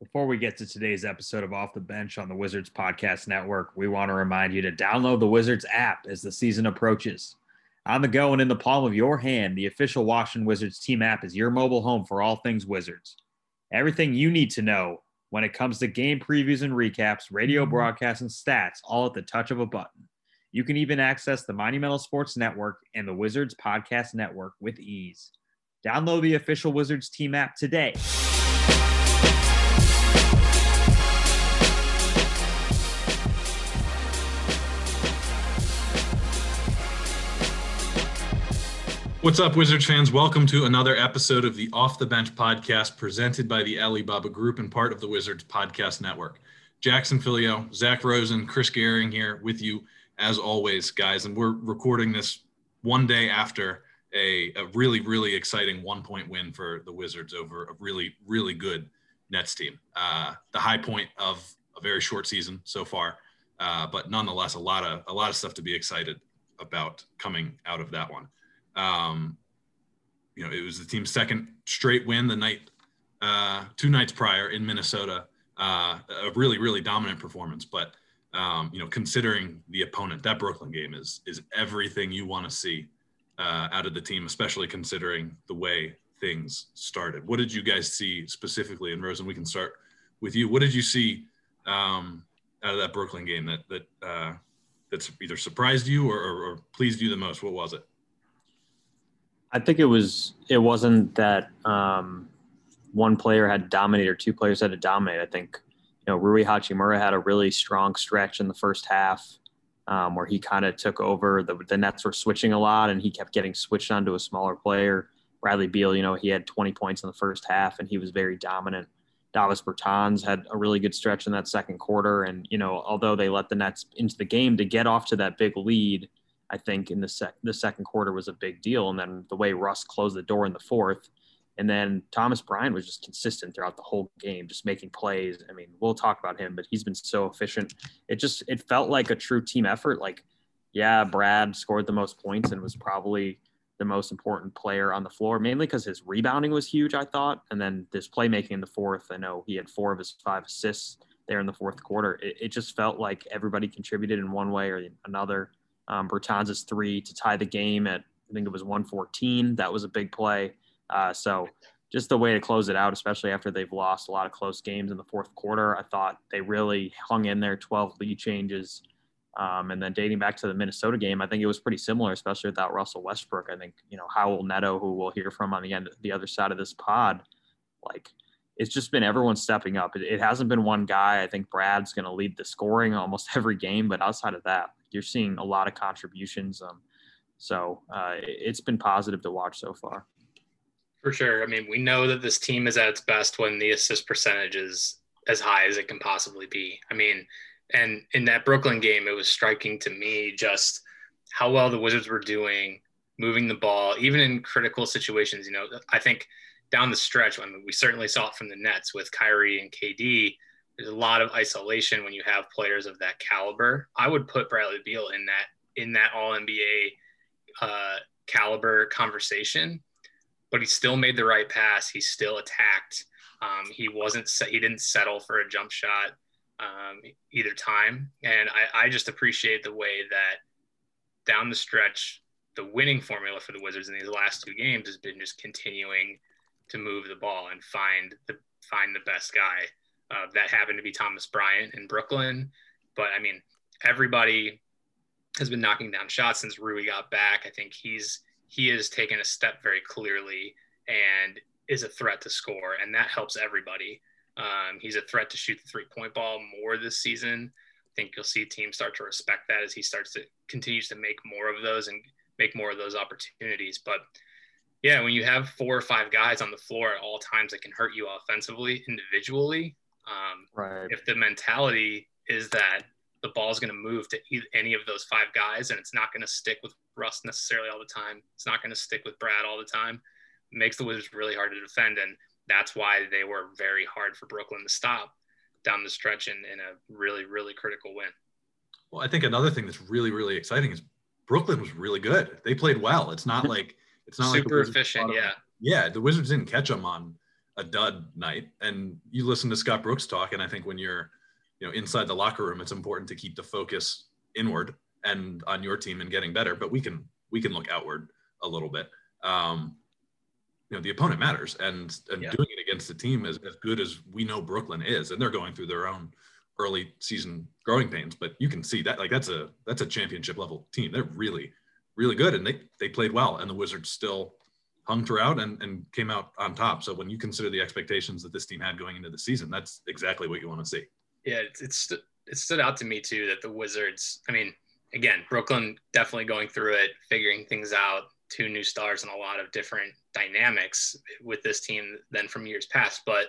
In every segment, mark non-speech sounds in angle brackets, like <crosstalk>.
Before we get to today's episode of Off the Bench on the Wizards Podcast Network, we want to remind you to download the Wizards app as the season approaches. On the go and in the palm of your hand, the official Washington Wizards team app is your mobile home for all things Wizards. Everything you need to know when it comes to game previews and recaps, radio mm-hmm. broadcasts, and stats, all at the touch of a button. You can even access the Monumental Sports Network and the Wizards Podcast Network with ease. Download the official Wizards team app today. What's up, Wizards fans? Welcome to another episode of the Off the Bench podcast presented by the Alibaba Group and part of the Wizards Podcast Network. Jackson Filyo, Zach Rosen, Chris Gehring here with you as always, guys. And we're recording this one day after a, a really, really exciting one point win for the Wizards over a really, really good Nets team. Uh, the high point of a very short season so far, uh, but nonetheless, a lot of a lot of stuff to be excited about coming out of that one. Um, you know, it was the team's second straight win the night, uh, two nights prior in Minnesota. Uh, a really, really dominant performance. But um, you know, considering the opponent, that Brooklyn game is is everything you want to see uh, out of the team, especially considering the way things started. What did you guys see specifically? And Rosen, we can start with you. What did you see um, out of that Brooklyn game that that uh, that's either surprised you or, or, or pleased you the most? What was it? I think it was it wasn't that um, one player had to dominate or two players had to dominate. I think you know Rui Hachimura had a really strong stretch in the first half um, where he kind of took over. The, the Nets were switching a lot, and he kept getting switched onto a smaller player. Bradley Beal, you know, he had 20 points in the first half, and he was very dominant. Davis Bertans had a really good stretch in that second quarter, and you know, although they let the Nets into the game to get off to that big lead I think in the sec the second quarter was a big deal. And then the way Russ closed the door in the fourth, and then Thomas Bryant was just consistent throughout the whole game, just making plays. I mean, we'll talk about him, but he's been so efficient. It just it felt like a true team effort. Like, yeah, Brad scored the most points and was probably the most important player on the floor, mainly because his rebounding was huge, I thought. And then this playmaking in the fourth, I know he had four of his five assists there in the fourth quarter. It, it just felt like everybody contributed in one way or another. Um, Bertans' three to tie the game at I think it was 114. That was a big play. Uh, so just the way to close it out, especially after they've lost a lot of close games in the fourth quarter. I thought they really hung in there, 12 lead changes. Um, and then dating back to the Minnesota game, I think it was pretty similar, especially without Russell Westbrook. I think, you know, Raul Neto, who we'll hear from on the end, the other side of this pod, like it's just been everyone stepping up. It hasn't been one guy. I think Brad's going to lead the scoring almost <laughs> every game, but outside of that, you're seeing a lot of contributions. Um, so uh, it's been positive to watch so far. For sure. I mean, we know that this team is at its best when the assist percentage is as high as it can possibly be. I mean, and in that Brooklyn game, it was striking to me just how well the Wizards were doing moving the ball, even in critical situations. You know, I think down the stretch, mean, we certainly saw it from the Nets with Kyrie and KD there's a lot of isolation when you have players of that caliber. I would put Bradley Beal in that in that All NBA uh, caliber conversation, but he still made the right pass. He still attacked. Um, he wasn't he didn't settle for a jump shot um, either time, and I, I just appreciate the way that down the stretch the winning formula for the Wizards in these last two games has been just continuing to move the ball and find the find the best guy. Uh, that happened to be Thomas Bryant in Brooklyn. But I mean, everybody has been knocking down shots since Rui got back. I think he's he has taken a step very clearly and is a threat to score, and that helps everybody. Um, he's a threat to shoot the three point ball more this season. I think you'll see teams start to respect that as he starts to continues to make more of those and make more of those opportunities. But yeah, when you have four or five guys on the floor at all times that can hurt you offensively individually, um, right. If the mentality is that the ball is going to move to any of those five guys and it's not going to stick with Russ necessarily all the time, it's not going to stick with Brad all the time, it makes the Wizards really hard to defend. And that's why they were very hard for Brooklyn to stop down the stretch in, in a really, really critical win. Well, I think another thing that's really, really exciting is Brooklyn was really good. They played well. It's not <laughs> like it's not super like efficient. Yeah. Yeah. The Wizards didn't catch them on a dud night. And you listen to Scott Brooks talk, and I think when you're, you know, inside the locker room, it's important to keep the focus inward and on your team and getting better. But we can we can look outward a little bit. Um, you know, the opponent matters, and and yeah. doing it against the team as, as good as we know Brooklyn is, and they're going through their own early season growing pains. But you can see that like that's a that's a championship level team. They're really really good, and they they played well, and the Wizards still hung throughout and, and came out on top. So when you consider the expectations that this team had going into the season, that's exactly what you want to see. Yeah, it's, it's it stood out to me too that the Wizards. I mean, again, Brooklyn definitely going through it, figuring things out. Two new stars and a lot of different dynamics with this team than from years past. But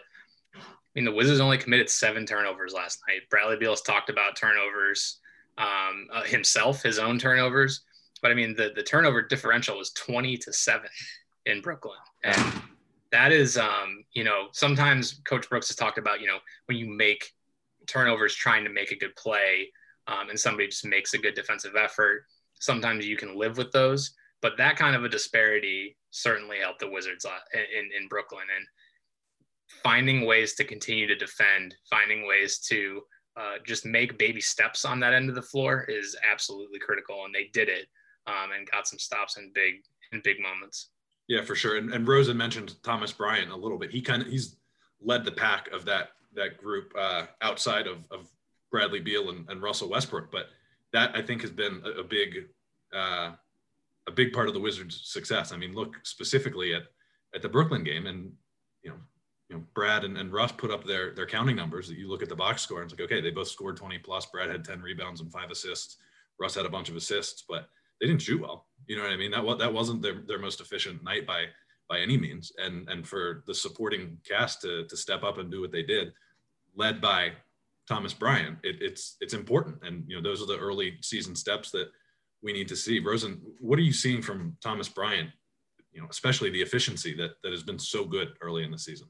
I mean, the Wizards only committed seven turnovers last night. Bradley Beal's talked about turnovers um, uh, himself, his own turnovers. But I mean, the the turnover differential was twenty to seven in Brooklyn. And that is, um, you know, sometimes Coach Brooks has talked about, you know, when you make turnovers trying to make a good play um, and somebody just makes a good defensive effort, sometimes you can live with those. But that kind of a disparity certainly helped the Wizards in, in Brooklyn. And finding ways to continue to defend, finding ways to uh, just make baby steps on that end of the floor is absolutely critical. And they did it um, and got some stops in big in big moments. Yeah, for sure. And, and Rosen mentioned Thomas Bryant a little bit. He kind of he's led the pack of that that group uh, outside of, of Bradley Beal and, and, Russell Westbrook. But that I think has been a, a big uh, a big part of the Wizards' success. I mean, look specifically at at the Brooklyn game, and you know, you know, Brad and, and Russ put up their their counting numbers. That you look at the box score and it's like, okay, they both scored 20 plus. Brad had 10 rebounds and five assists. Russ had a bunch of assists, but they didn't shoot well. You know what I mean? That that wasn't their, their most efficient night by by any means. And and for the supporting cast to to step up and do what they did, led by Thomas Bryant, it, it's it's important. And you know those are the early season steps that we need to see. Rosen, what are you seeing from Thomas Bryant? You know, especially the efficiency that that has been so good early in the season.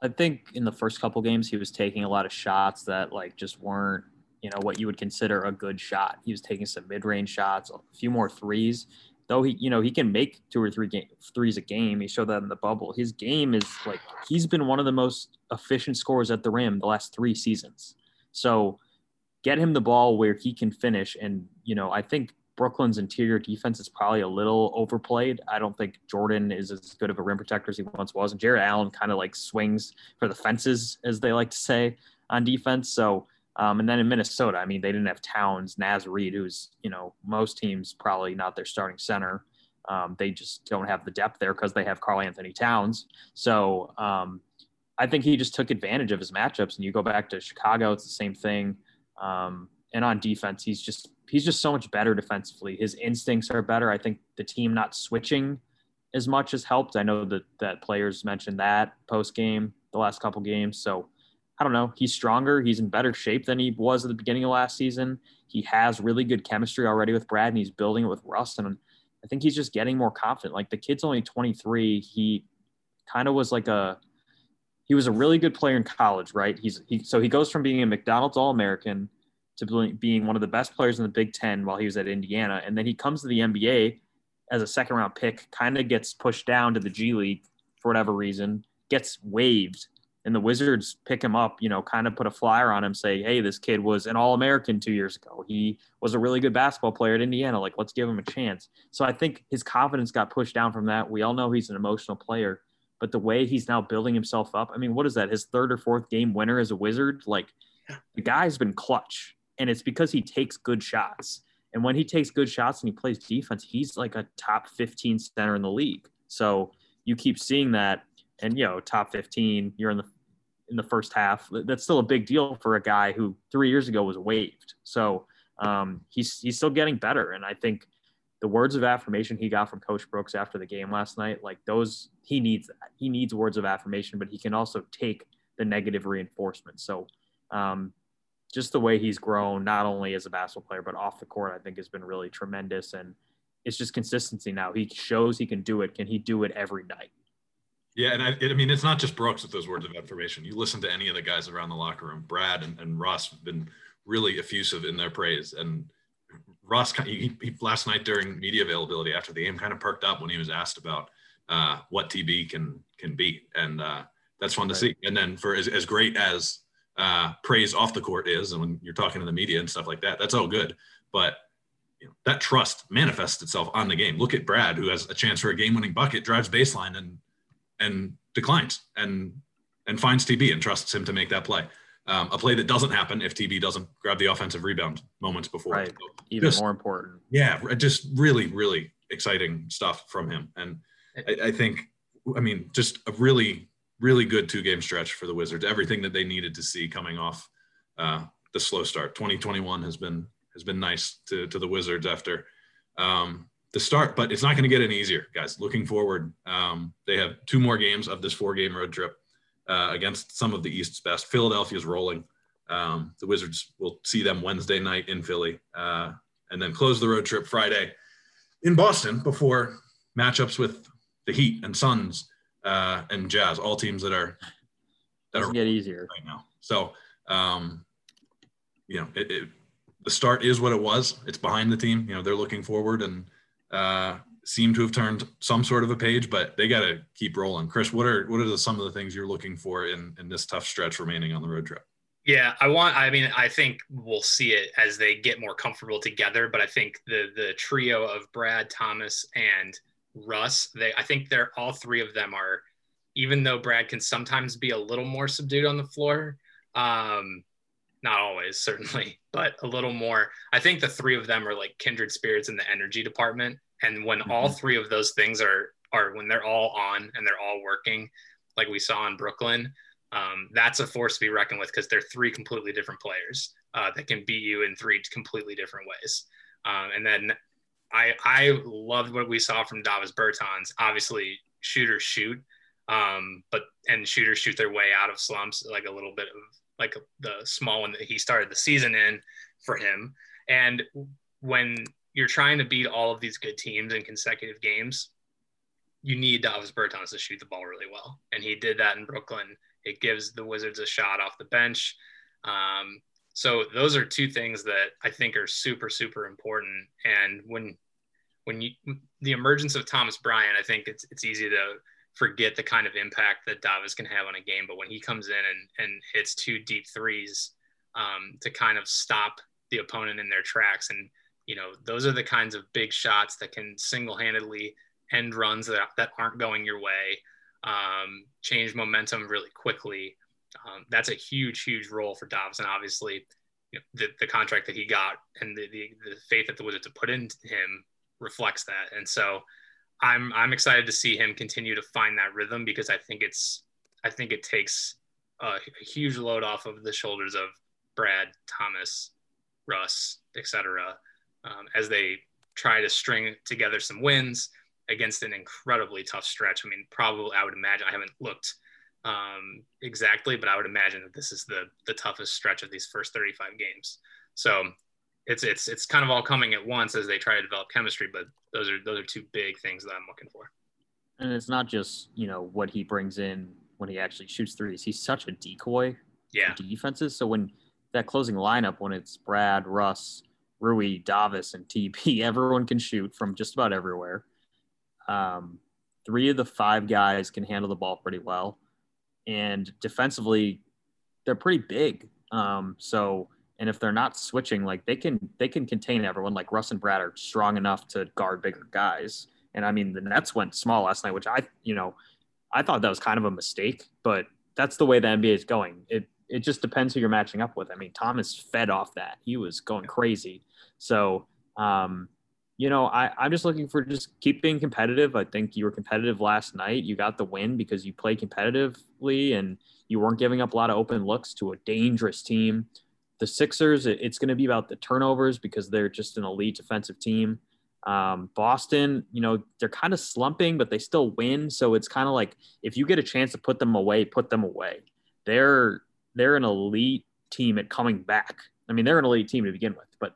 I think in the first couple games he was taking a lot of shots that like just weren't you know what you would consider a good shot. He was taking some mid-range shots, a few more threes. Though he, you know, he can make two or three game, threes a game. He showed that in the bubble. His game is like he's been one of the most efficient scorers at the rim the last three seasons. So get him the ball where he can finish. And you know, I think Brooklyn's interior defense is probably a little overplayed. I don't think Jordan is as good of a rim protector as he once was, and Jarrett Allen kind of like swings for the fences, as they like to say on defense. So um, and then in Minnesota, I mean, they didn't have Towns, Naz Reid, who's, you know, most teams probably not their starting center. Um, they just don't have the depth there because they have Karl-Anthony Towns. So um, I think he just took advantage of his matchups. And you go back to Chicago, it's the same thing. Um, and on defense, he's just he's just so much better defensively. His instincts are better. I think the team not switching as much has helped. I know that that players mentioned that post game the last couple games. So I don't know. He's stronger. He's in better shape than he was at the beginning of last season. He has really good chemistry already with Brad, and he's building it with Russ. And I think he's just getting more confident. Like the kid's only 23. He kind of was like a he was a really good player in college, right? He's he so he goes from being a McDonald's All American to being one of the best players in the Big Ten while he was at Indiana, and then he comes to the NBA as a second round pick, kind of gets pushed down to the G League for whatever reason, gets waived and the Wizards pick him up, you know, kind of put a flyer on him, say, hey, this kid was an All American two years ago. He was a really good basketball player at Indiana. Like, let's give him a chance. So I think his confidence got pushed down from that. We all know he's an emotional player, but the way he's now building himself up, I mean, what is that? His third or fourth game winner as a Wizard? Like, the guy's been clutch, and it's because he takes good shots. And when he takes good shots and he plays defense, he's like a top 15 center in the league. So you keep seeing that and you know top 15 you're in the in the first half that's still a big deal for a guy who three years ago was waived. So um, he's he's still getting better. And i think the words of affirmation he got from coach brooks after the game last night like those he needs that he needs words of affirmation but he can also take the negative reinforcement. So um, just the way he's grown not only as a basketball player but off the court i think has been really tremendous. And it's just consistency now. He shows he can do it. Can he do it every night yeah, and I, it, I mean, it's not just Brooks with those words of affirmation. You listen to any of the guys around the locker room. Brad and, and Russ have been really effusive in their praise. And Russ, he, he, last night during media availability after the game, kind of perked up when he was asked about uh, what TB can can be, and uh, that's fun to see. And then for as, as great as uh, praise off the court is, and when you're talking to the media and stuff like that, that's all good. But you know, that trust manifests itself on the game. Look at Brad, who has a chance for a game-winning bucket, drives baseline and and declines and and finds TB and trusts him to make that play. Um, a play that doesn't happen if TB doesn't grab the offensive rebound moments before. Right. So Even just, more important. Yeah, just really, really exciting stuff from him. And I, I think, I mean, just a really, really good two game stretch for the Wizards. Everything that they needed to see coming off uh, the slow start. 2021 has been has been nice to, to the Wizards after um, the start, but it's not going to get any easier, guys. Looking forward, um, they have two more games of this four game road trip uh, against some of the East's best. Philadelphia's rolling. Um, the Wizards will see them Wednesday night in Philly, uh, and then close the road trip Friday in Boston before matchups with the Heat and Suns uh, and Jazz, all teams that are that Doesn't are get easier right now. So, um, you know, it, it, the start is what it was. It's behind the team. You know, they're looking forward and uh, seem to have turned some sort of a page, but they got to keep rolling. Chris, what are what are the, some of the things you're looking for in in this tough stretch remaining on the road trip? Yeah, I want. I mean, I think we'll see it as they get more comfortable together. But I think the the trio of Brad, Thomas, and Russ, they I think they're all three of them are. Even though Brad can sometimes be a little more subdued on the floor, um, not always certainly, but a little more. I think the three of them are like kindred spirits in the energy department. And when mm-hmm. all three of those things are are when they're all on and they're all working, like we saw in Brooklyn, um, that's a force to be reckoned with because they're three completely different players uh, that can beat you in three completely different ways. Um, and then I I loved what we saw from Davis Bertans. Obviously, shooters shoot, um, but and shooters shoot their way out of slumps, like a little bit of like the small one that he started the season in for him. And when you're trying to beat all of these good teams in consecutive games, you need Davis Bertans to shoot the ball really well, and he did that in Brooklyn it gives the Wizards a shot off the bench. Um, so those are two things that I think are super, super important. And when when you the emergence of Thomas Bryant, I think it's it's easy to forget the kind of impact that Davis can have on a game. But when he comes in and, and hits two deep threes um, to kind of stop the opponent in their tracks, and you know those are the kinds of big shots that can single-handedly end runs that, that aren't going your way um, change momentum really quickly. Um, that's a huge, huge role for Dobbs. And obviously, you know, the, the contract that he got and the, the, the faith that the Wizards have put into him reflects that. And so I'm, I'm excited to see him continue to find that rhythm because I think it's, I think it takes a, a huge load off of the shoulders of Brad, Thomas, Russ, etc. Um, as they try to string together some wins against an incredibly tough stretch. I mean, probably I would imagine I haven't looked um, exactly, but I would imagine that this is the the toughest stretch of these first 35 games. So it's it's it's kind of all coming at once as they try to develop chemistry. But those are those are two big things that I'm looking for. And it's not just you know what he brings in when he actually shoots threes. He's such a decoy. Yeah. defenses. So when that closing lineup, when it's Brad, Russ, Rui, Davis, and TB, <laughs> everyone can shoot from just about everywhere. Um, three of the five guys can handle the ball pretty well, and defensively, they're pretty big. Um, so, and if they're not switching, like they can they can contain everyone. Like Russ and Brad are strong enough to guard bigger guys. And I mean, the Nets went small last night, which I you know I thought that was kind of a mistake, but that's the way the NBA is going. It it just depends who you're matching up with. I mean, Thomas fed off that. He was going crazy. So um, you know, I, I'm just looking for just keep being competitive. I think you were competitive last night. You got the win because you played competitively and you weren't giving up a lot of open looks to a dangerous team. The Sixers, it's going to be about the turnovers because they're just an elite defensive team. Um, Boston, you know, they're kind of slumping, but they still win. So it's kind of like if you get a chance to put them away, put them away. They're they're an elite team at coming back. I mean, they're an elite team to begin with, but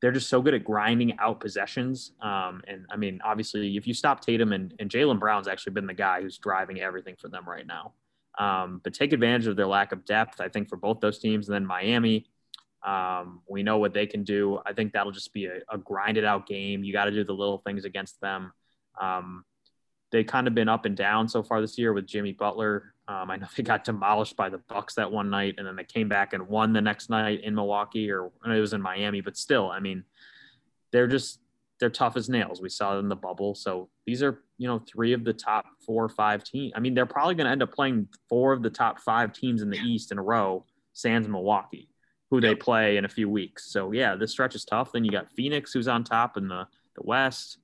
they're just so good at grinding out possessions. Um, and I mean, obviously, if you stop Tatum and, and Jaylen Brown's actually been the guy who's driving everything for them right now. Um, but take advantage of their lack of depth, I think, for both those teams. And then Miami, um, we know what they can do. I think that'll just be a, a grinded out game. You got to do the little things against them. Um, they kind of been up and down so far this year with Jimmy Butler. Um, I know they got demolished by the Bucks that one night, and then they came back and won the next night in Milwaukee, or it was in Miami. But still, I mean, they're just they're tough as nails. We saw in the bubble. So these are you know three of the top four or five teams. I mean, they're probably going to end up playing four of the top five teams in the East in a row. Sans Milwaukee, who they play in a few weeks. So yeah, this stretch is tough. Then you got Phoenix, who's on top in the the West.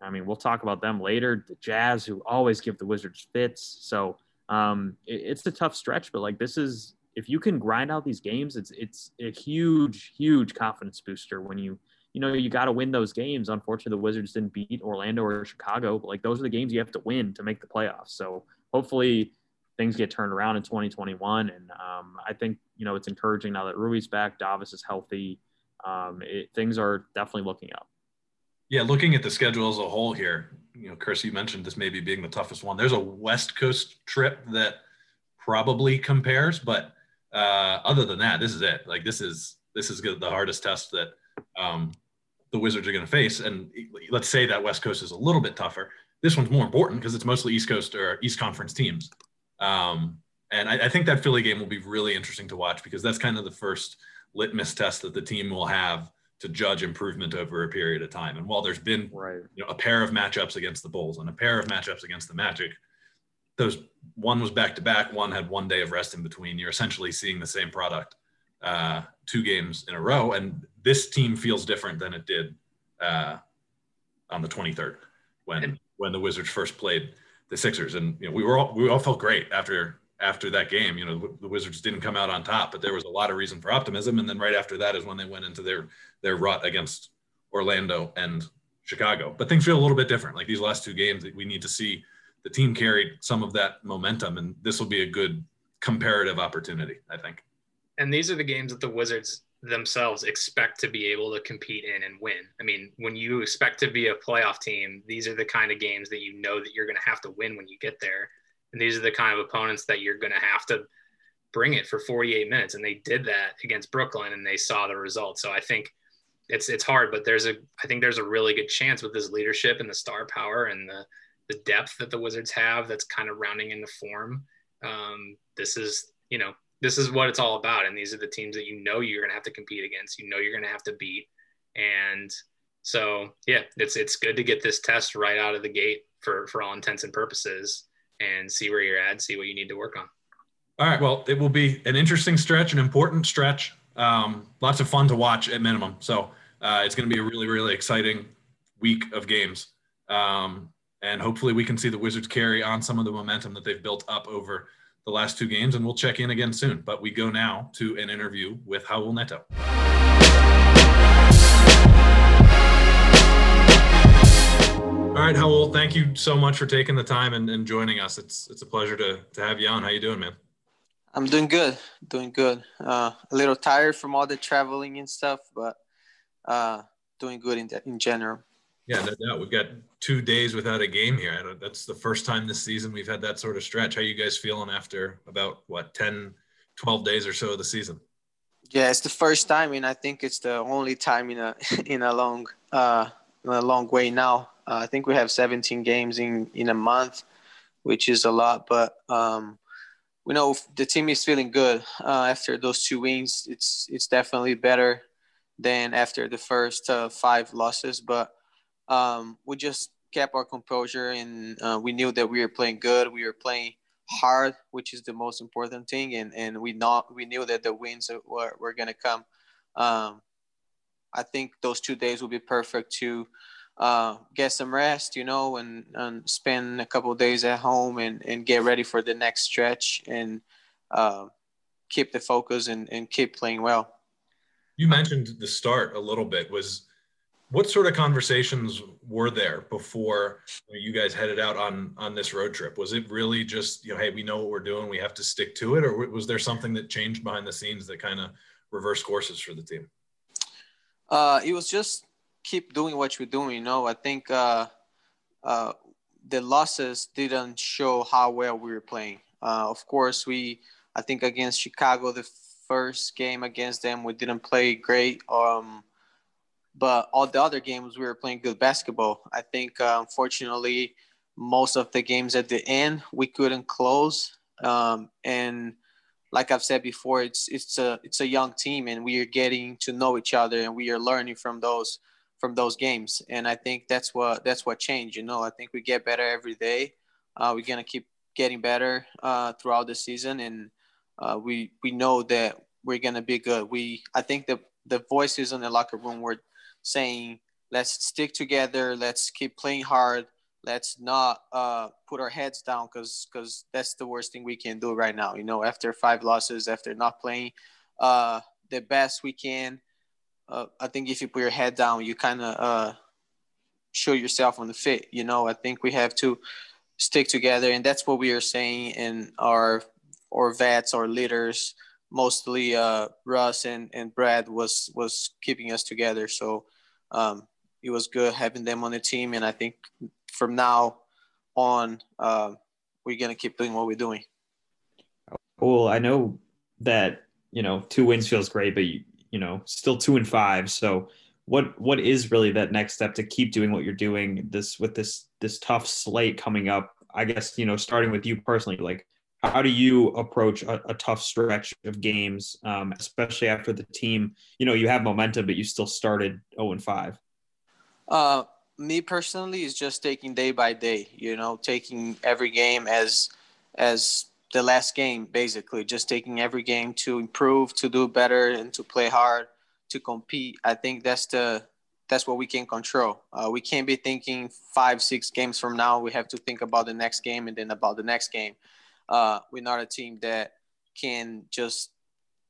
I mean, we'll talk about them later. The Jazz, who always give the Wizards fits. So um, it, it's a tough stretch, but like this is if you can grind out these games, it's it's a huge, huge confidence booster when you you know you got to win those games. Unfortunately, the Wizards didn't beat Orlando or Chicago, but like those are the games you have to win to make the playoffs. So hopefully things get turned around in 2021. And um, I think you know it's encouraging now that Rui's back, Davis is healthy. Um, it, things are definitely looking up. Yeah, looking at the schedule as a whole here, you know, Chris, you mentioned this maybe being the toughest one. There's a West Coast trip that probably compares, but uh, other than that, this is it. Like this is this is the hardest test that um, the Wizards are going to face. And let's say that West Coast is a little bit tougher. This one's more important because it's mostly East Coast or East Conference teams. Um, and I, I think that Philly game will be really interesting to watch because that's kind of the first litmus test that the team will have to judge improvement over a period of time. And while there's been right. you know, a pair of matchups against the Bulls and a pair of matchups against the Magic, those one was back to back, one had one day of rest in between. You're essentially seeing the same product uh, two games in a row, and this team feels different than it did uh, on the 23rd when when the Wizards first played the Sixers. And you know, we were all we all felt great after after that game. You know, the Wizards didn't come out on top, but there was a lot of reason for optimism. And then right after that is when they went into their their rut against Orlando and Chicago. But things feel a little bit different. Like these last two games, we need to see the team carried some of that momentum, and this will be a good comparative opportunity, I think. And these are the games that the Wizards themselves expect to be able to compete in and win. I mean, when you expect to be a playoff team, these are the kind of games that you know that you're going to have to win when you get there. And these are the kind of opponents that you're going to have to bring it for 48 minutes. And they did that against Brooklyn and they saw the result. So I think it's it's hard, but there's a I think there's a really good chance with this leadership and the star power and the the depth that the Wizards have that's kind of rounding into form. Um, this is you know this is what it's all about, and these are the teams that you know you're going to have to compete against. You know you're going to have to beat, and so yeah, it's it's good to get this test right out of the gate for for all intents and purposes and see where you're at, see what you need to work on. All right. Well, it will be an interesting stretch, an important stretch. Um, lots of fun to watch at minimum. So uh, it's going to be a really, really exciting week of games. Um, and hopefully we can see the Wizards carry on some of the momentum that they've built up over the last two games. And we'll check in again soon. But we go now to an interview with Raul Neto. All right, Raul, thank you so much for taking the time and, and joining us. It's it's a pleasure to, to have you on. How you doing, man? I'm doing good, doing good. Uh, a little tired from all the traveling and stuff, but uh, doing good in, in general. Yeah, no doubt. We've got two days without a game here. That's the first time this season we've had that sort of stretch. How you guys feeling after about what 10, 12 days or so of the season? Yeah, it's the first time, and I think it's the only time in a <laughs> in a long uh, in a long way now. Uh, I think we have 17 games in in a month, which is a lot. But um, we know the team is feeling good uh, after those two wins. It's it's definitely better than after the first uh, five losses. But um, we just kept our composure, and uh, we knew that we were playing good. We were playing hard, which is the most important thing, and and we not we knew that the wins were, were gonna come. Um, I think those two days will be perfect to uh, get some rest, you know, and, and spend a couple days at home and, and get ready for the next stretch and uh, keep the focus and, and keep playing well. You mentioned the start a little bit. Was what sort of conversations were there before you guys headed out on on this road trip? Was it really just you know, hey, we know what we're doing, we have to stick to it, or was there something that changed behind the scenes that kind of reversed courses for the team? Uh, it was just keep doing what you're doing. You know, I think uh, uh, the losses didn't show how well we were playing. Uh, of course, we I think against Chicago, the first game against them, we didn't play great. Um, but all the other games, we were playing good basketball. I think, uh, unfortunately, most of the games at the end we couldn't close. Um, and like I've said before, it's it's a it's a young team, and we are getting to know each other, and we are learning from those from those games. And I think that's what that's what changed. You know, I think we get better every day. Uh, we're gonna keep getting better uh, throughout the season, and uh, we we know that we're gonna be good. We I think the the voices in the locker room were saying, "Let's stick together. Let's keep playing hard. Let's not uh, put our heads down because because that's the worst thing we can do right now. You know, after five losses, after not playing uh, the best we can, uh, I think if you put your head down, you kind of uh, show yourself on the fit. You know, I think we have to stick together, and that's what we are saying in our our vets, our leaders mostly uh, Russ and, and Brad was was keeping us together. So um, it was good having them on the team, and I think from now on uh, we're gonna keep doing what we're doing. Cool. I know that you know two wins feels great, but you you know still two and five. So what what is really that next step to keep doing what you're doing this with this this tough slate coming up? I guess you know starting with you personally, like how do you approach a, a tough stretch of games, um, especially after the team, you know, you have momentum, but you still started 0 and 5? Uh, me personally is just taking day by day, you know, taking every game as, as the last game, basically just taking every game to improve, to do better and to play hard, to compete. I think that's the, that's what we can control. Uh, we can't be thinking five, six games from now. We have to think about the next game and then about the next game. Uh, we're not a team that can just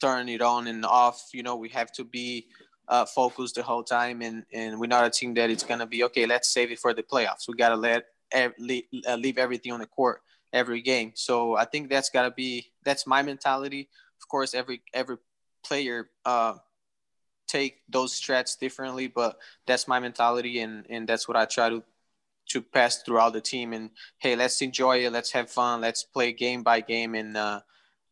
turn it on and off. You know, we have to be uh, focused the whole time, and and we're not a team that it's gonna be okay. Let's save it for the playoffs. We gotta let leave, uh, leave everything on the court every game. So I think that's gotta be that's my mentality. Of course, every every player uh, take those strats differently, but that's my mentality, and and that's what I try to to pass throughout the team and hey let's enjoy it. Let's have fun. Let's play game by game and uh,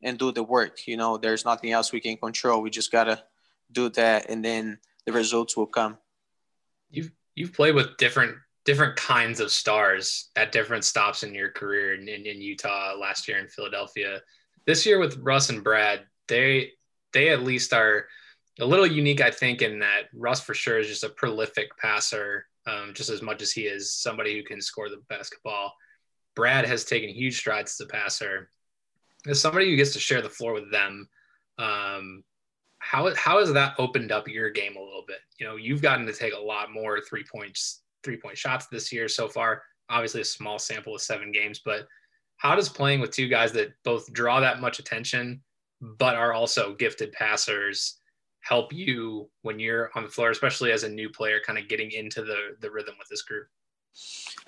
and do the work. You know there's nothing else we can control. We just gotta do that and then the results will come. You've you've played with different different kinds of stars at different stops in your career in, in, in utah last year in philadelphia. This year with russ and brad they they at least are a little unique i think in that russ for sure is just a prolific passer um, just as much as he is somebody who can score the basketball. Brad has taken huge strides as a passer. As somebody who gets to share the floor with them, um, how how has that opened up your game a little bit? You know, you've gotten to take a lot more three points, three point shots this year so far. Obviously, a small sample of seven games, but how does playing with two guys that both draw that much attention, but are also gifted passers? Help you when you're on the floor, especially as a new player, kind of getting into the the rhythm with this group?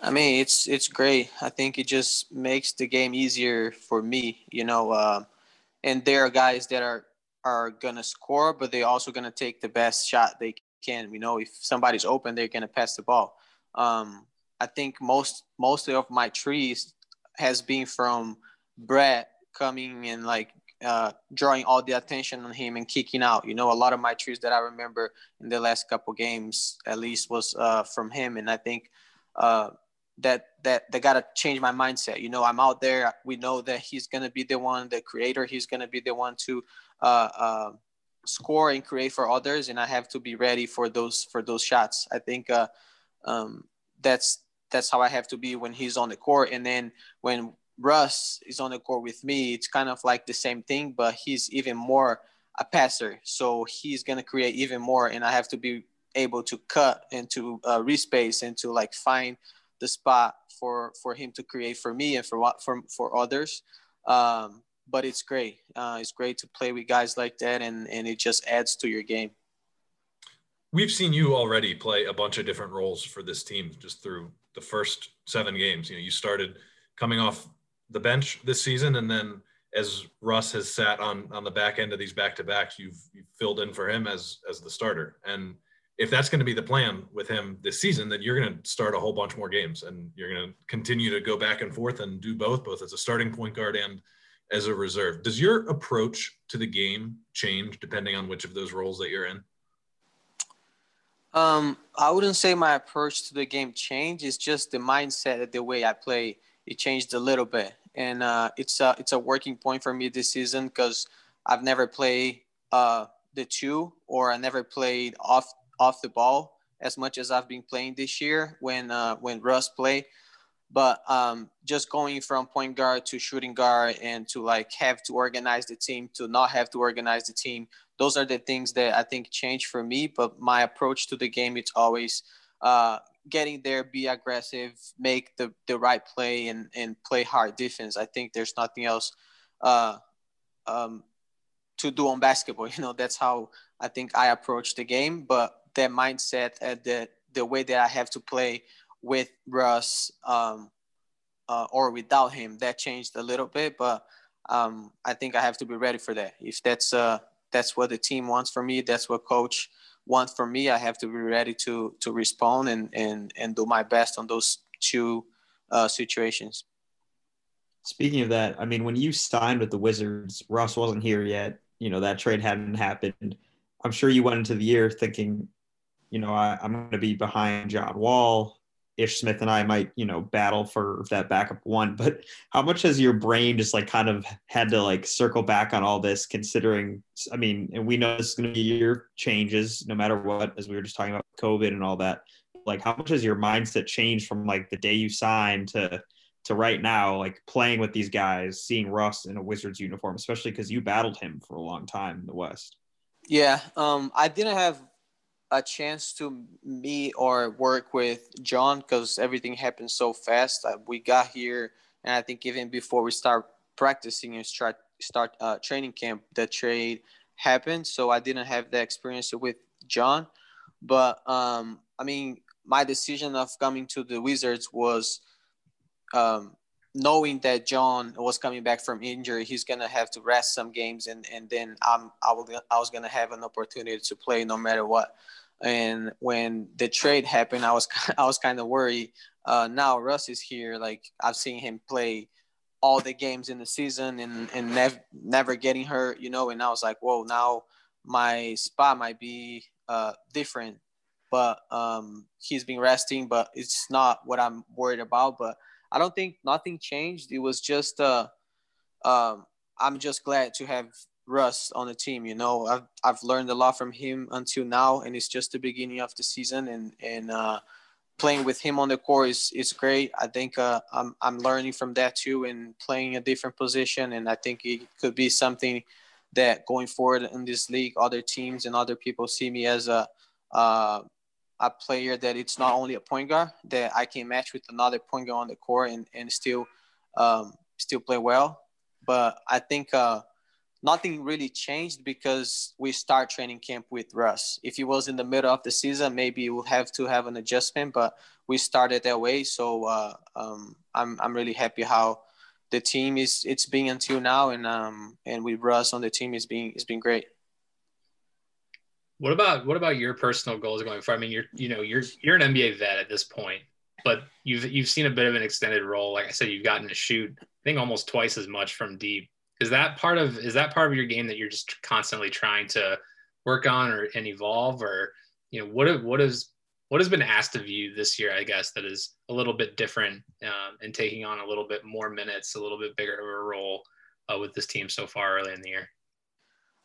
I mean, it's it's great. I think it just makes the game easier for me, you know. Uh, and there are guys that are are gonna score, but they're also gonna take the best shot they can. You know, if somebody's open, they're gonna pass the ball. Um, I think most mostly of my trees has been from Brett coming and like uh, drawing all the attention on him and kicking out. You know, a lot of my trees that I remember in the last couple games, at least, was uh, from him, and I think uh, that that that got to change my mindset. You know, I'm out there. We know that he's gonna be the one, the creator. He's gonna be the one to uh, uh, score and create for others, and I have to be ready for those for those shots. I think um, that's that's how I have to be when he's on the court, and then when Russ is on the court with me, it's kind of like the same thing, but he's even more a passer. So he's going to create even more, and I have to be able to cut and to uh, respace and to like find the spot for for him to create for me and for what for for others. Um, but it's great. Uh, it's great to play with guys like that, and and it just adds to your game. We've seen you already play a bunch of different roles for this team just through the first seven games. You know, you started coming off the bench this season, and then as Russ has sat on on the back end of these back to backs, you've, you've filled in for him as as the starter. And if that's going to be the plan with him this season, then you're going to start a whole bunch more games, and you're going to continue to go back and forth and do both, both as a starting point guard and as a reserve. Does your approach to the game change depending on which of those roles that you're in? Um, I wouldn't say my approach to the game changed. It's just the mindset, the way I play, it changed a little bit, and uh, it's a it's a working point for me this season because I've never played uh, the two, or I never played off off the ball as much as I've been playing this year when uh, when Russ played. But um, just going from point guard to shooting guard and to like have to organize the team to not have to organize the team, those are the things that I think change for me. But my approach to the game, it's always uh, getting there, be aggressive, make the, the right play, and, and play hard defense. I think there's nothing else uh, um, to do on basketball. <laughs> You know, that's how I think I approach the game. But that mindset and the, the way that I have to play with Russ um, uh, or without him. That changed a little bit, but um, I think I have to be ready for that. If that's uh, that's what the team wants for me, that's what coach wants for me. I have to be ready to to respond and and and do my best on those two uh, situations. Speaking of that, I mean, when you signed with the Wizards, Russ wasn't here yet. You know that trade hadn't happened. I'm sure you went into the year thinking, you know, I, am going to be behind John Wall. Ish Smith and I might, you know, battle for that backup one. But how much has your brain just like kind of had to like circle back on all this, considering, I mean, and we know this is going to be year changes no matter what, as we were just talking about COVID and all that. Like, how much has your mindset changed from like the day you signed to, to right now, like playing with these guys, seeing Russ in a Wizards uniform, especially because you battled him for a long time in the West? Yeah, um, I didn't have a chance to meet or work with John because everything happened so fast. Uh, we got here, and I think even before we start practicing and start start uh, training camp, the trade happened. So I didn't have the experience with John, but um, I mean, my decision of coming to the Wizards was um, knowing that John was coming back from injury. He's gonna have to rest some games, and and then I'm I I was gonna have an opportunity to play no matter what. And when the trade happened, I was <laughs> I was kind of worried. Uh, now Russ is here. Like I've seen him play all the games in the season and and never never getting hurt, you know. And I was like, whoa, now my spot might be uh, different. But um, he's been resting, but it's not what I'm worried about. But I don't think nothing changed. It was just uh, um, I'm just glad to have Russ on the team. You know, I've I've learned a lot from him until now, and it's just the beginning of the season, and and uh, playing with him on the court is is great. I think uh, I'm I'm learning from that too, and playing a different position, and I think it could be something that going forward in this league, other teams and other people see me as a uh, a player that it's not only a point guard that I can match with another point guard on the court and and still um, still play well. But I think. Uh, nothing really changed because we start training camp with Russ. If he was in the middle of the season, maybe we'll have to have an adjustment, but we started that way. So uh, um, I'm I'm really happy how the team is it's been until now, and um and with Russ on the team is being it's been great. What about what about your personal goals going forward? I mean, you're you know you're you're an NBA vet at this point, but you've you've seen a bit of an extended role. Like I said, you've gotten to shoot I think almost twice as much from deep is that part of is that part of your game that you're just constantly trying to work on or and evolve? Or you know what what is what has been asked of you this year i guess that is a little bit different um, and taking on a little bit more minutes a little bit bigger of a role uh, with this team so far early in the year?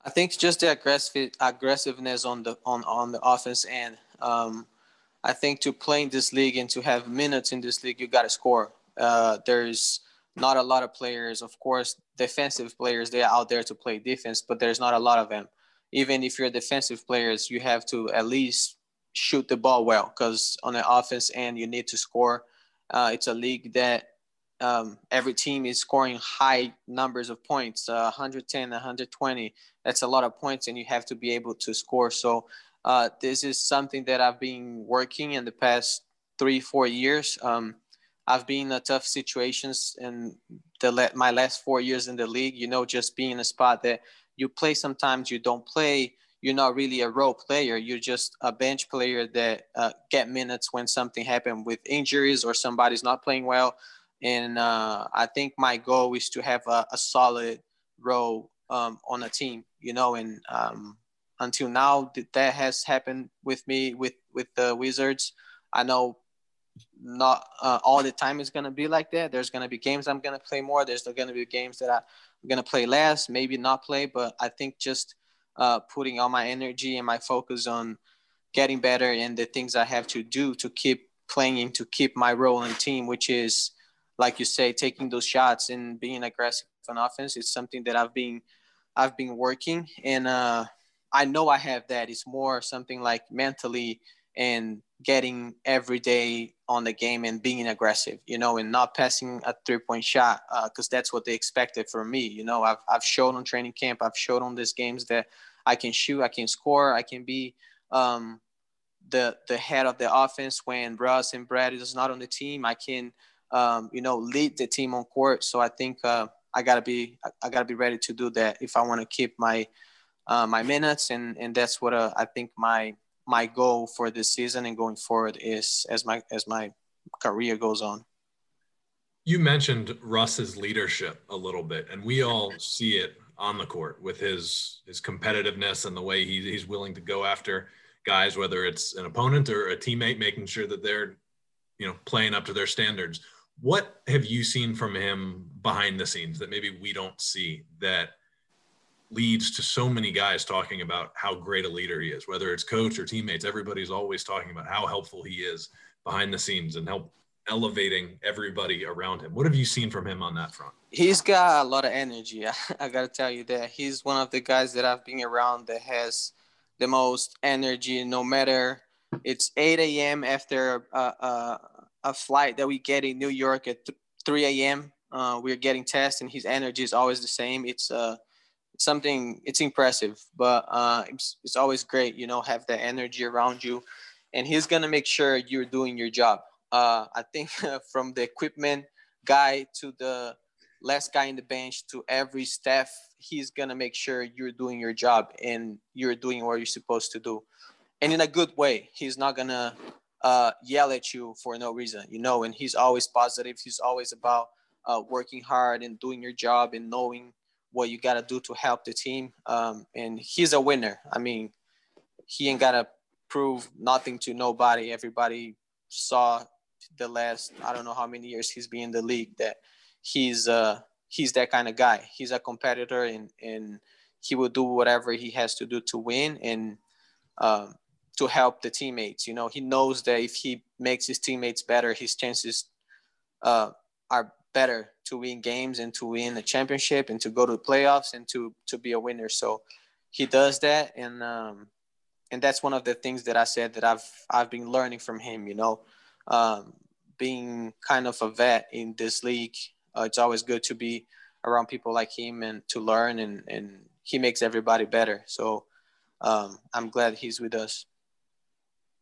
I think just the aggressive aggressiveness on the on on the offense end um, i think to play in this league and to have minutes in this league you got to score. Uh, there's not a lot of players. Of course, defensive players they're out there to play defense, but there's not a lot of them. Even if you're defensive players, you have to at least shoot the ball well because on the offense end you need to score. Uh, it's a league that um, every team is scoring high numbers of points, uh, 110, 120. That's a lot of points, and you have to be able to score. So uh, this is something that I've been working in the past three, four years. Um, I've been in a tough situations in the my last four years in the league. You know, just being in a spot that you play sometimes, you don't play. You're not really a role player. You're just a bench player that uh, get minutes when something happened with injuries or somebody's not playing well. And uh, I think my goal is to have a, a solid role um, on a team. You know, and um, until now that has happened with me with with the Wizards. I know not uh, all the time is gonna be like that. There's gonna be games I'm gonna play more. There's gonna be games that I'm gonna play less, maybe not play. But I think just uh, putting all my energy and my focus on getting better and the things I have to do to keep playing to keep my role in team, which is like you say, taking those shots and being aggressive on offense. It's something that I've been I've been working and uh, I know I have that. It's more something like mentally and getting every day on the game and being aggressive, you know, and not passing a three point shot because uh, that's what they expected from me. You know, I've, I've shown on training camp, I've shown on these games that I can shoot, I can score, I can be um, the the head of the offense when Russ and Brad is not on the team. I can, um, you know, lead the team on court. So I think uh, I gotta be I gotta be ready to do that if I want to keep my uh, my minutes and and that's what uh, I think my my goal for this season and going forward is as my as my career goes on. You mentioned Russ's leadership a little bit, and we all see it on the court with his his competitiveness and the way he, he's willing to go after guys, whether it's an opponent or a teammate, making sure that they're you know playing up to their standards. What have you seen from him behind the scenes that maybe we don't see that leads to so many guys talking about how great a leader he is, whether it's coach or teammates. Everybody's always talking about how helpful he is behind the scenes and help elevating everybody around him. What have you seen from him on that front? He's got a lot of energy. <laughs> I, got to tell you that he's one of the guys that I've been around that has the most energy. No matter it's 8 a.m. after a, a, a, flight that we get in New York at 3 a.m. Uh, we're getting tests, and his energy is always the same. It's uh, something it's impressive but uh, it's, it's always great you know have that energy around you and he's gonna make sure you're doing your job. Uh, i think <laughs> from the equipment guy to the last guy in the bench to every staff he's gonna make sure you're doing your job and you're doing what you're supposed to do. And in a good way he's not gonna uh, yell at you for no reason you know and he's always positive. He's always about uh, working hard and doing your job and knowing what you got to do to help the team. Um, and he's a winner. I mean, he ain't got to prove nothing to nobody. Everybody saw the last, I don't know how many years he's been in the league that he's, uh, he's that kind of guy. He's a competitor and, and he will do whatever he has to do to win and um, to help the teammates. You know, he knows that if he makes his teammates better, his chances uh, are better to win games and to win a championship and to go to the playoffs and to to be a winner. So he does that, and um, and that's one of the things that I said that I've I've been learning from him. You know, um, being kind of a vet in this league, uh, it's always good to be around people like him and to learn, and and he makes everybody better. So um, I'm glad he's with us.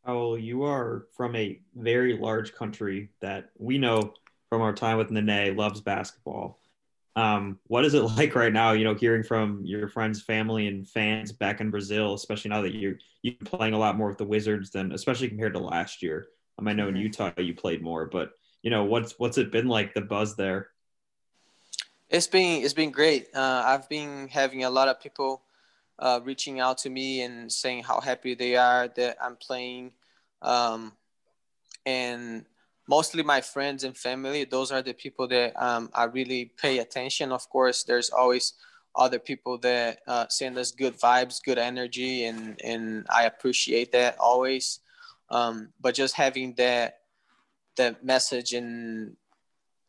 Oh, you are from a very large country that we know from our time with Nene loves basketball. Um, what is it <laughs> like right now? You know, hearing from your friends, family, and fans back in Brazil, especially now that you're you're playing a lot more with the Wizards than, especially compared to last year. Um, I know in mm-hmm. Utah you played more, but you know what's what's it been like the buzz there? It's been it's been great. Uh, I've been having a lot of people uh, reaching out to me and saying how happy they are that I'm playing, um, and mostly my friends and family those are the people that um, i really pay attention. Of course there's always other people that uh, send us good vibes good energy and and i appreciate that always. Um, but just having that that message and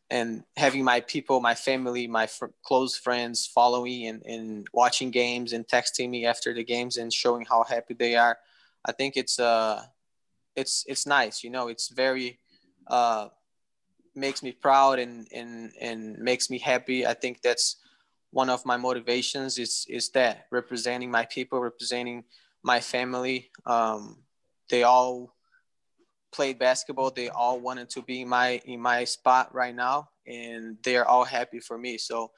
and having my people my family my fr- close friends following and, and watching games and texting me after the games and showing how happy they are i think it's uh it's it's nice you know it's very uh, makes me proud and, and, and makes me happy. I think that's one of my motivations is, is that representing my people, representing my family. Um, they all played basketball. They all wanted to be in my, in my spot right now and they're all happy for me. So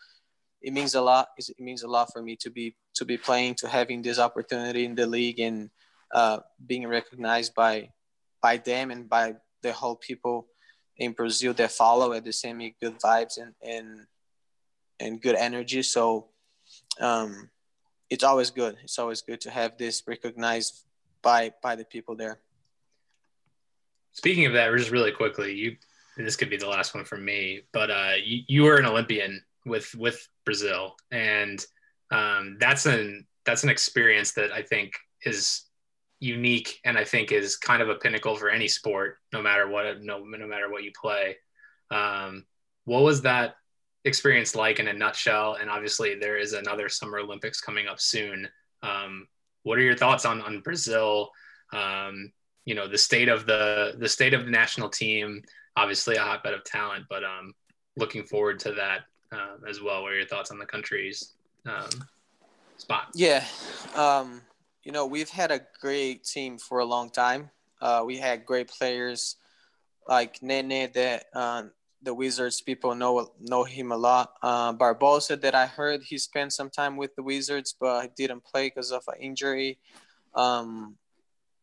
it means a lot. It means a lot for me to be, to be playing, to having this opportunity in the league and uh, being recognized by, by them and by the whole people in Brazil that follow at the same good vibes and and and good energy. So um, it's always good. It's always good to have this recognized by by the people there. Speaking of that, just really quickly, you this could be the last one from me, but uh, you, you were an Olympian with with Brazil, and um, that's an that's an experience that I think is unique, and I think is kind of a pinnacle for any sport, no matter what no no matter what you play. Um, what was that experience like in a nutshell? And obviously, there is another Summer Olympics coming up soon. Um, what are your thoughts on on Brazil? Um, you know, the state of the the state of the national team. Obviously, a hotbed of talent, but um, looking forward to that uh, as well. What are your thoughts on the country's um, spot? Yeah, um, you know, we've had a great team for a long time. Uh, we had great players like Nene that uh, the Wizards people know know him a lot. Uh, Barbosa that I heard he spent some time with the Wizards, but he didn't play because of an injury. Um,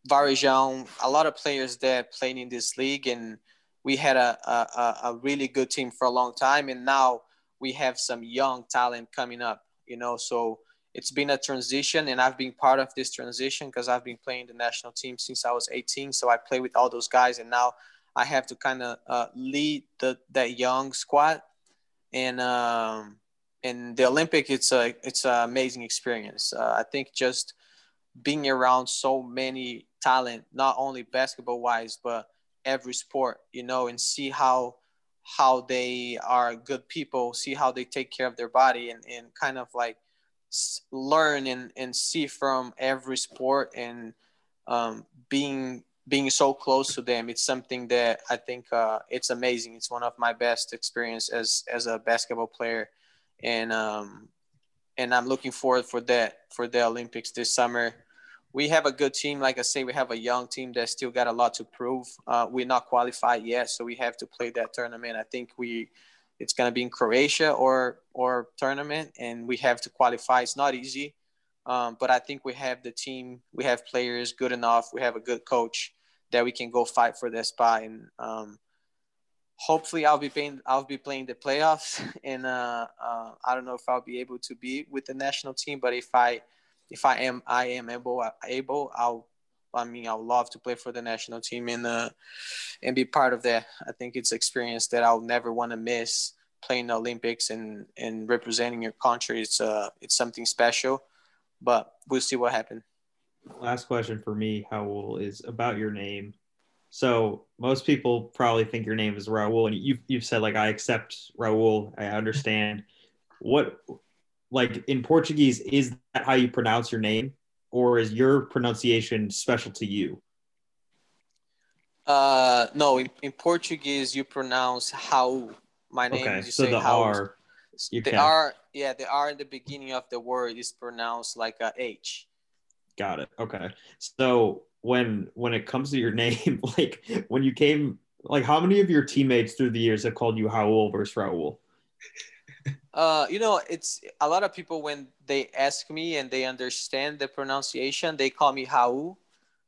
Varejão, a lot of players that played in this league, and we had a, a, a really good team for a long time, and now we have some young talent coming up. You know, so it's been a transition, and I've been part of this transition because I've been playing the national team since I was 18. So I play with all those guys, and now I have to kind of uh, lead the that young squad, and um, in the Olympic, it's a it's an amazing experience. Uh, I think just being around so many talent, not only basketball wise, but every sport, you know, and see how how they are good people, see how they take care of their body, and and kind of like learn and and see from every sport and um, being being so close to them. It's something that i think uh, it's amazing. It's one of my best experience as as a basketball player. And um and i'm looking forward for that for the olympics this summer. We have a good team. Like i say we have a young team that still got a lot to prove. Uh, we're not qualified yet so we have to play that tournament. I think we it's going to be in croatia or or tournament and we have to qualify it's not easy um, but I think we have the team, we have players good enough, we have a good coach that we can go fight for that spot. And um, hopefully, I'll be playing. I'll be playing the playoffs, <laughs> and uh, uh, I don't know if I'll be able to be with the national team. But if I, if I am, I am able. Able, I'll. I mean, I would love to play for the national team and uh, and be part of that. I think it's experience that I'll never want to miss. Playing the Olympics and and representing your country, it's uh, it's something special. But we'll see what happens last question for me, Raul, is about your name. So most people probably think your name is Raul, and you've you've said like I accept Raul, I understand. What like in Portuguese is that how you pronounce your name, or is your pronunciation special to you? Uh, no, in, in Portuguese you pronounce how my name. Okay, so the how, R. You the can. R, yeah, the R in the beginning of the word is pronounced like a H. Got it. Okay. So when when it comes to your <laughs> name, like when you came, like how many of your teammates through the years have called you Raul versus Raul? Uh, you know, it's a lot of people when they ask me and they understand the pronunciation, they call me Hau,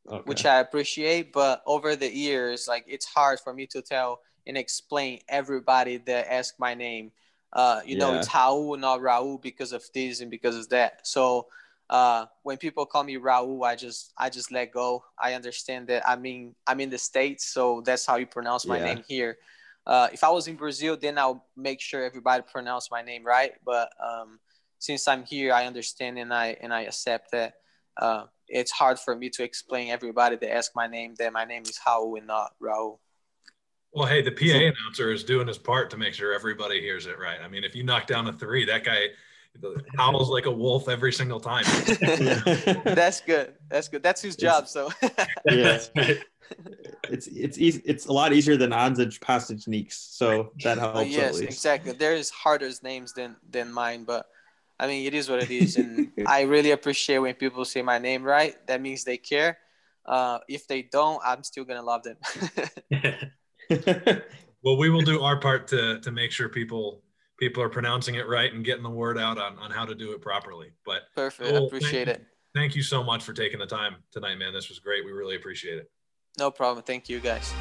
okay. which I appreciate. But over the years, like it's hard for me to tell and explain everybody that ask my name. Uh, you yeah. know, it's Hau, not Raul, because of this and because of that. So uh, when people call me Raul, I just I just let go. I understand that I mean I'm in the states, so that's how you pronounce my yeah. name here. Uh, if I was in Brazil, then I'll make sure everybody pronounce my name right. But um, since I'm here, I understand and I and I accept that. Uh, it's hard for me to explain everybody that ask my name that my name is Raul and not Raul. Well, hey, the PA so, announcer is doing his part to make sure everybody hears it right. I mean, if you knock down a three, that guy howls like a wolf every single time. <laughs> That's good. That's good. That's his job. So <laughs> yeah, <laughs> <laughs> it's it's easy. It's a lot easier than Anzejs Pasecniks, so that <laughs> helps. Oh, yes, exactly. There is harder names than than mine, but I mean it is what it is, and <laughs> I really appreciate when people say my name right. That means they care. Uh, if they don't, I'm still gonna love them. well, we will do our part to to make sure people people are pronouncing it right and getting the word out on, on how to do it properly. But perfect. Cool. Appreciate thank it. Thank you so much for taking the time tonight, man. This was great. We really appreciate it. No problem. Thank you guys.